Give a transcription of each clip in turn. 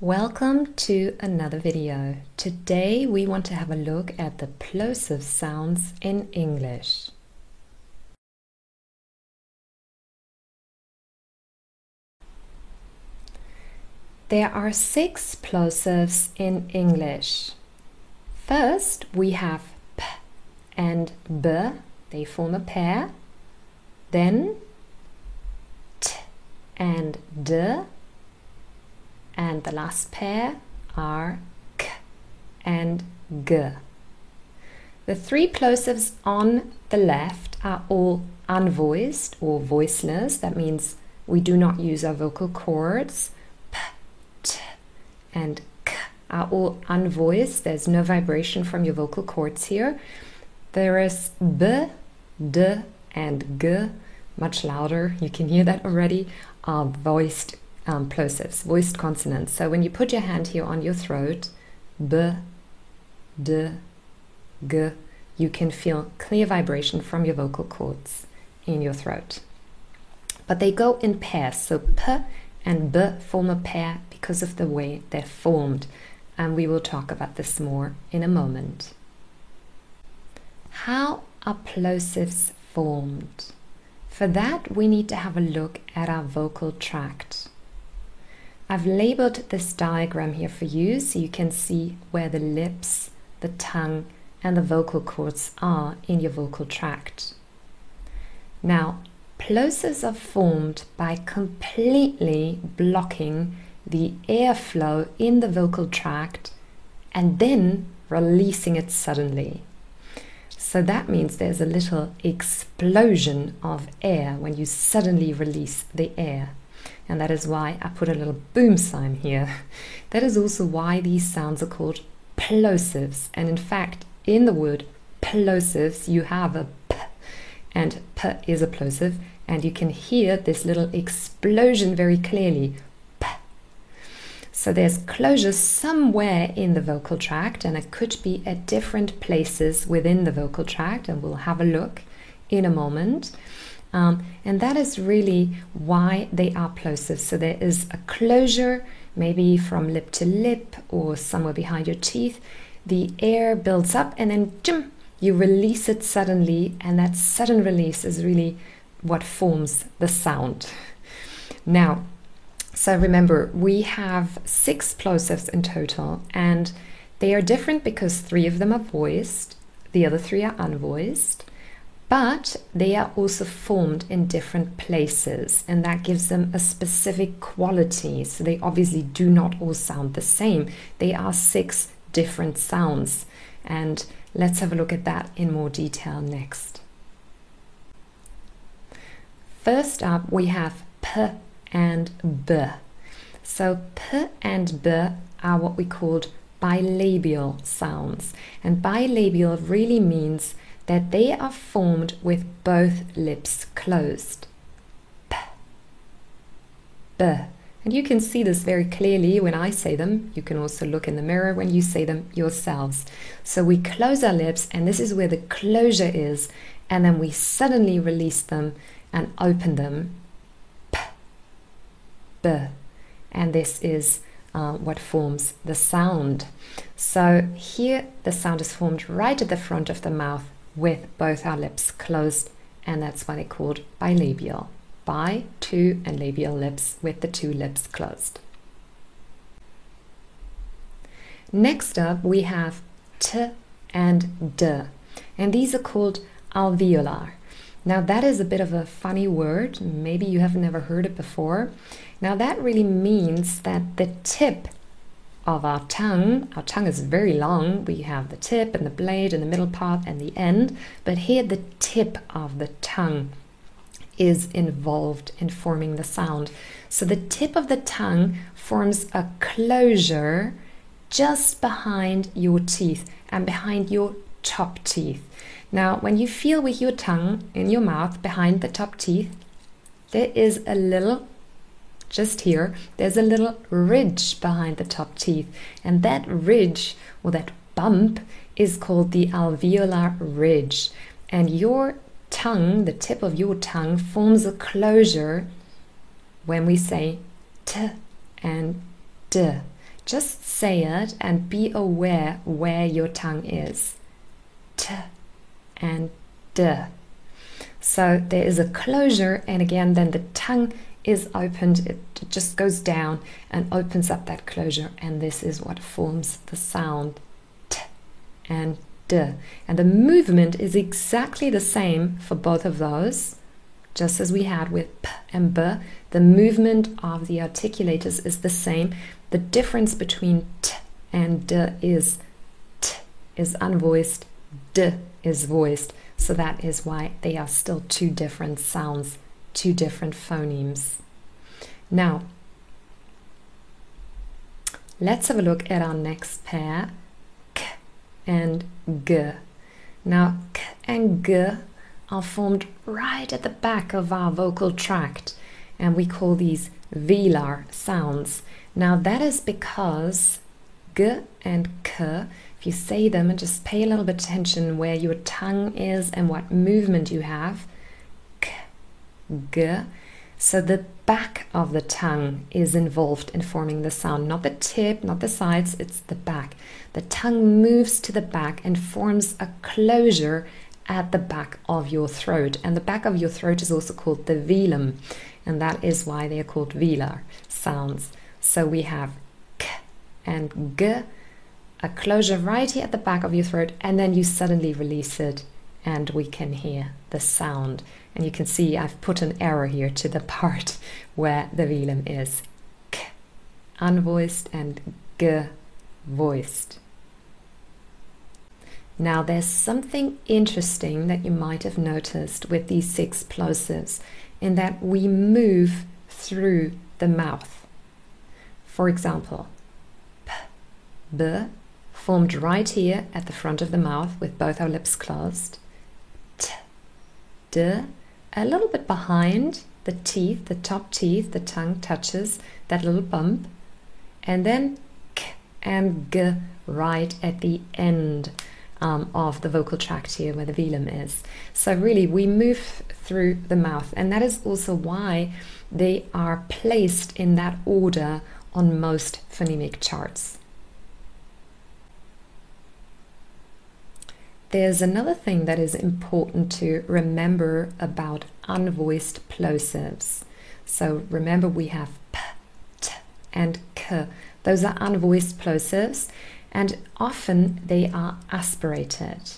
Welcome to another video. Today we want to have a look at the plosive sounds in English. There are six plosives in English. First, we have p and b, they form a pair. Then t and d, and the last pair are k and g. The three plosives on the left are all unvoiced or voiceless. That means we do not use our vocal cords P, t, and k are all unvoiced. There's no vibration from your vocal cords here. There is b, d, and g, much louder. You can hear that already. Are voiced um, plosives, voiced consonants. So when you put your hand here on your throat, b, d, g, you can feel clear vibration from your vocal cords in your throat. But they go in pairs. So p and b form a pair because of the way they're formed, and we will talk about this more in a moment. How are plosives formed? For that, we need to have a look at our vocal tract. I've labeled this diagram here for you so you can see where the lips, the tongue, and the vocal cords are in your vocal tract. Now, plosives are formed by completely blocking the airflow in the vocal tract and then releasing it suddenly. So that means there's a little explosion of air when you suddenly release the air. And that is why I put a little boom sign here. That is also why these sounds are called plosives. And in fact, in the word plosives, you have a p, and p is a plosive, and you can hear this little explosion very clearly so there's closure somewhere in the vocal tract, and it could be at different places within the vocal tract, and we'll have a look in a moment. Um, and that is really why they are plosive. So there is a closure, maybe from lip to lip or somewhere behind your teeth. The air builds up, and then jim, you release it suddenly, and that sudden release is really what forms the sound. Now, so remember, we have six plosives in total, and they are different because three of them are voiced, the other three are unvoiced, but they are also formed in different places, and that gives them a specific quality. So they obviously do not all sound the same. They are six different sounds, and let's have a look at that in more detail next. First up, we have p and b. So p and b are what we called bilabial sounds. And bilabial really means that they are formed with both lips closed. P, b. And you can see this very clearly when I say them. You can also look in the mirror when you say them yourselves. So we close our lips, and this is where the closure is, and then we suddenly release them and open them b, and this is uh, what forms the sound. So here the sound is formed right at the front of the mouth with both our lips closed, and that's why they're called bilabial. Bi, two, and labial lips with the two lips closed. Next up, we have t and d, and these are called alveolar. Now, that is a bit of a funny word. Maybe you have never heard it before. Now, that really means that the tip of our tongue, our tongue is very long. We have the tip and the blade and the middle part and the end, but here the tip of the tongue is involved in forming the sound. So the tip of the tongue forms a closure just behind your teeth and behind your top teeth. Now, when you feel with your tongue in your mouth behind the top teeth, there is a little, just here, there's a little ridge behind the top teeth. And that ridge or that bump is called the alveolar ridge. And your tongue, the tip of your tongue, forms a closure when we say t and d. just say it and be aware where your tongue is. T and d. So there is a closure, and again, then the tongue is opened, it just goes down and opens up that closure, and this is what forms the sound t and d. And the movement is exactly the same for both of those, just as we had with p and b. The movement of the articulators is the same. The difference between t and d is t is unvoiced, d is voiced. So that is why they are still two different sounds, two different phonemes. Now, let's have a look at our next pair, k and g. Now, k and g are formed right at the back of our vocal tract, and we call these velar sounds. Now, that is because g and k if you say them and just pay a little bit attention where your tongue is and what movement you have, g. So the back of the tongue is involved in forming the sound, not the tip, not the sides, it's the back. The tongue moves to the back and forms a closure at the back of your throat. And the back of your throat is also called the velum, and that is why they are called velar sounds. So we have k and g a closure right here at the back of your throat, and then you suddenly release it, and we can hear the sound. And you can see I've put an arrow here to the part where the velum is k, unvoiced, and g, voiced. Now, there's something interesting that you might have noticed with these six plosives in that we move through the mouth. For example, p, b, formed right here at the front of the mouth with both our lips closed. D, a little bit behind the teeth, the top teeth, the tongue touches that little bump. And then k and g right at the end um, of the vocal tract here where the velum is. So, really, we move through the mouth, and that is also why they are placed in that order on most phonemic charts. There's another thing that is important to remember about unvoiced plosives. So remember we have p, t, and k. Those are unvoiced plosives, and often they are aspirated.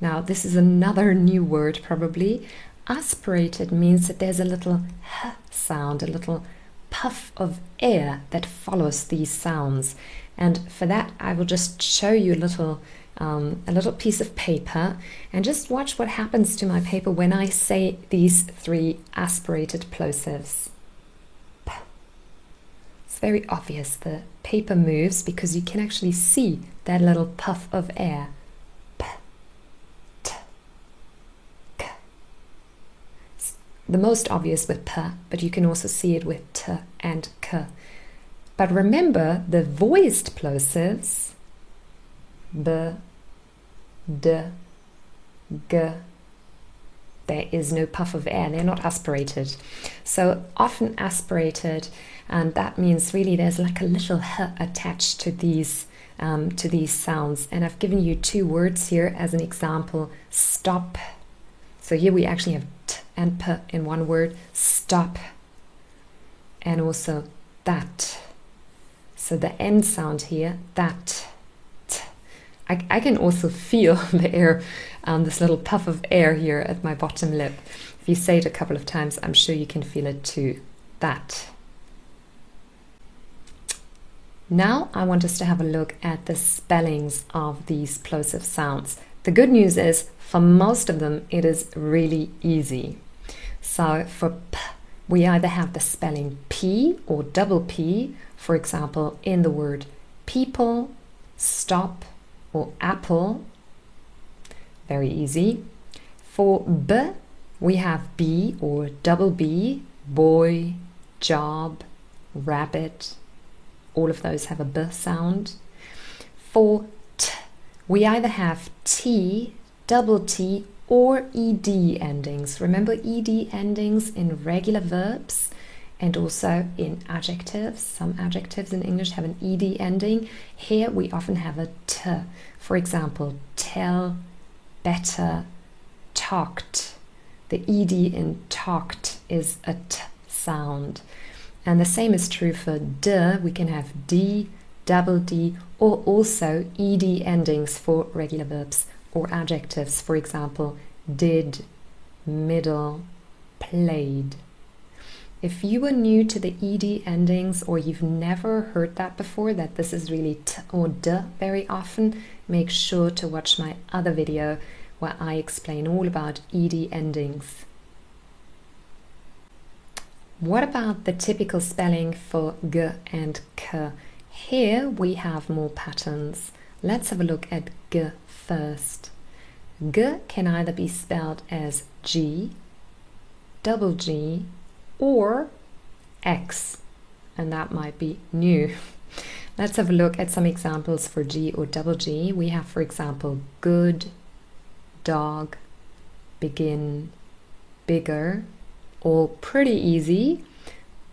Now, this is another new word probably. Aspirated means that there's a little h sound, a little puff of air that follows these sounds. And for that, I will just show you a little um, a little piece of paper and just watch what happens to my paper when I say these three aspirated plosives. It's very obvious the paper moves because you can actually see that little puff of air. the most obvious with p, but you can also see it with t and k. But remember the voiced plosives b, d, g. There is no puff of air, they're not aspirated. So often aspirated, and that means really there's like a little h attached to these um, to these sounds. And I've given you two words here as an example stop. So here we actually have t and p in one word stop, and also that. So the end sound here, that I, I can also feel the air, um, this little puff of air here at my bottom lip. If you say it a couple of times, I'm sure you can feel it too. That. Now I want us to have a look at the spellings of these plosive sounds. The good news is, for most of them, it is really easy. So for p, we either have the spelling p or double p, for example, in the word people, stop, or apple. Very easy. For B, we have B or double B, boy, job, rabbit. All of those have a B sound. For T, we either have T, double T, or ED endings. Remember ED endings in regular verbs? And also in adjectives. Some adjectives in English have an ed ending. Here we often have a t. For example, tell, better, talked. The ed in talked is a t sound. And the same is true for d. We can have d, double d, or also ed endings for regular verbs or adjectives. For example, did, middle, played. If you are new to the ed endings or you've never heard that before, that this is really t or d very often, make sure to watch my other video where I explain all about ed endings. What about the typical spelling for g and k? Here we have more patterns. Let's have a look at g first. G can either be spelled as G, double G, or X, and that might be new. Let's have a look at some examples for G or double G. We have, for example, good, dog, begin, bigger, all pretty easy.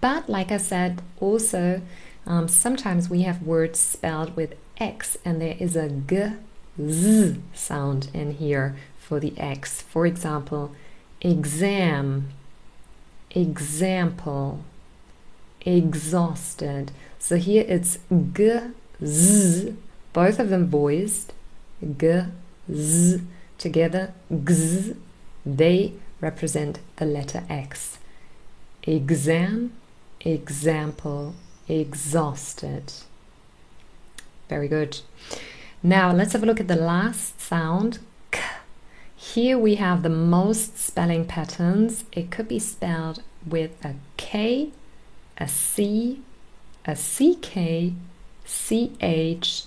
But like I said, also um, sometimes we have words spelled with X and there is a G, Z sound in here for the X. For example, exam, example, exhausted. So here it's g, z, both of them voiced, g, z, together, gz, they represent the letter X. Exam, example, exhausted. Very good. Now let's have a look at the last sound, here we have the most spelling patterns. It could be spelled with a K, a C, a CK, CH,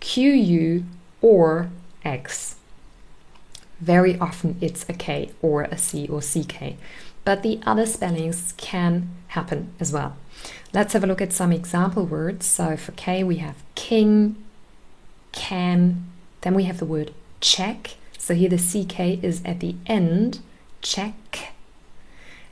QU, or X. Very often it's a K or a C or CK, but the other spellings can happen as well. Let's have a look at some example words. So for K we have king, can, then we have the word check, so here the CK is at the end, check.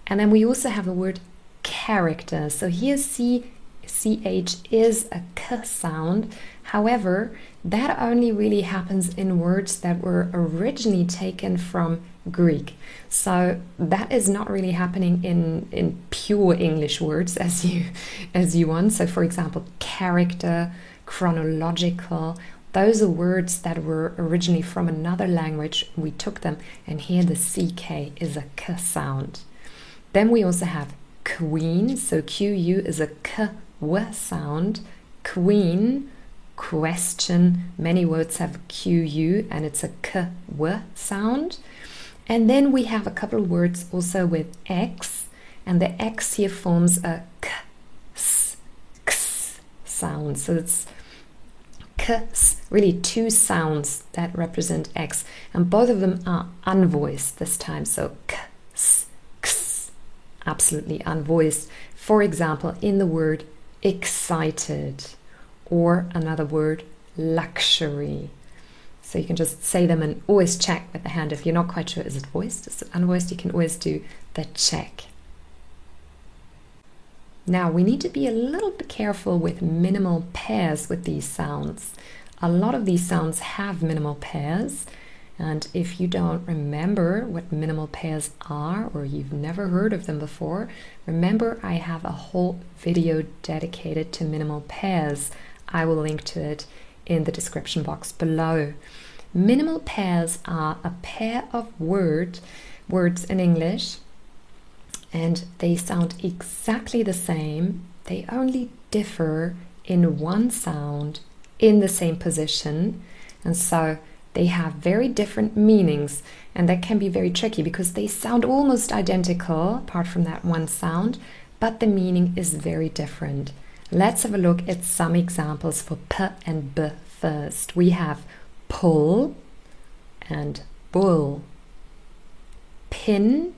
And then we also have the word character. So here C, CH is a K sound. However, that only really happens in words that were originally taken from Greek. So that is not really happening in, in pure English words as you as you want. So for example, character, chronological, those are words that were originally from another language. We took them, and here the CK is a K sound. Then we also have queen, so QU is a K W sound. Queen, question, many words have QU and it's a K W sound. And then we have a couple of words also with X, and the X here forms a K, S, X sound. So it's really two sounds that represent X, and both of them are unvoiced this time. So k, s, x, absolutely unvoiced. For example, in the word excited, or another word luxury. So you can just say them and always check with the hand. If you're not quite sure, is it voiced, is it unvoiced, you can always do the check. Now we need to be a little bit careful with minimal pairs with these sounds. A lot of these sounds have minimal pairs, and if you don't remember what minimal pairs are or you've never heard of them before, remember I have a whole video dedicated to minimal pairs. I will link to it in the description box below. Minimal pairs are a pair of word words in English and they sound exactly the same. They only differ in one sound in the same position. And so they have very different meanings. And that can be very tricky because they sound almost identical, apart from that one sound, but the meaning is very different. Let's have a look at some examples for p and b first. We have pull and bull, pin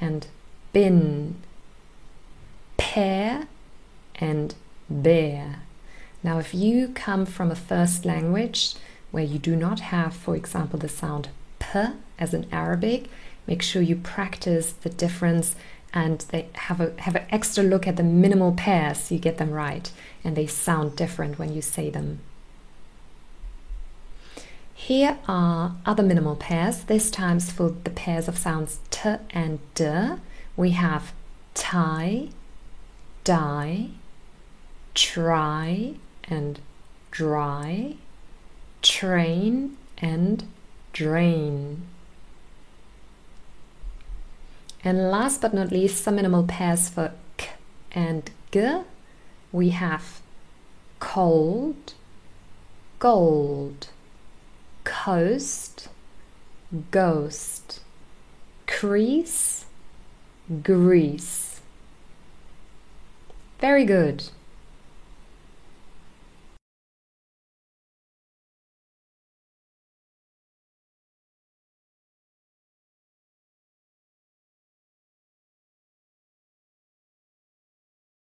and bin, pear, and bear. Now, if you come from a first language where you do not have, for example, the sound p as in Arabic, make sure you practice the difference and they have a have an extra look at the minimal pairs. You get them right, and they sound different when you say them. Here are other minimal pairs. This time for the pairs of sounds t and d. We have tie, die, try and dry, train and drain. And last but not least, some minimal pairs for k and g. We have cold, gold, coast, ghost, crease, grease. Very good.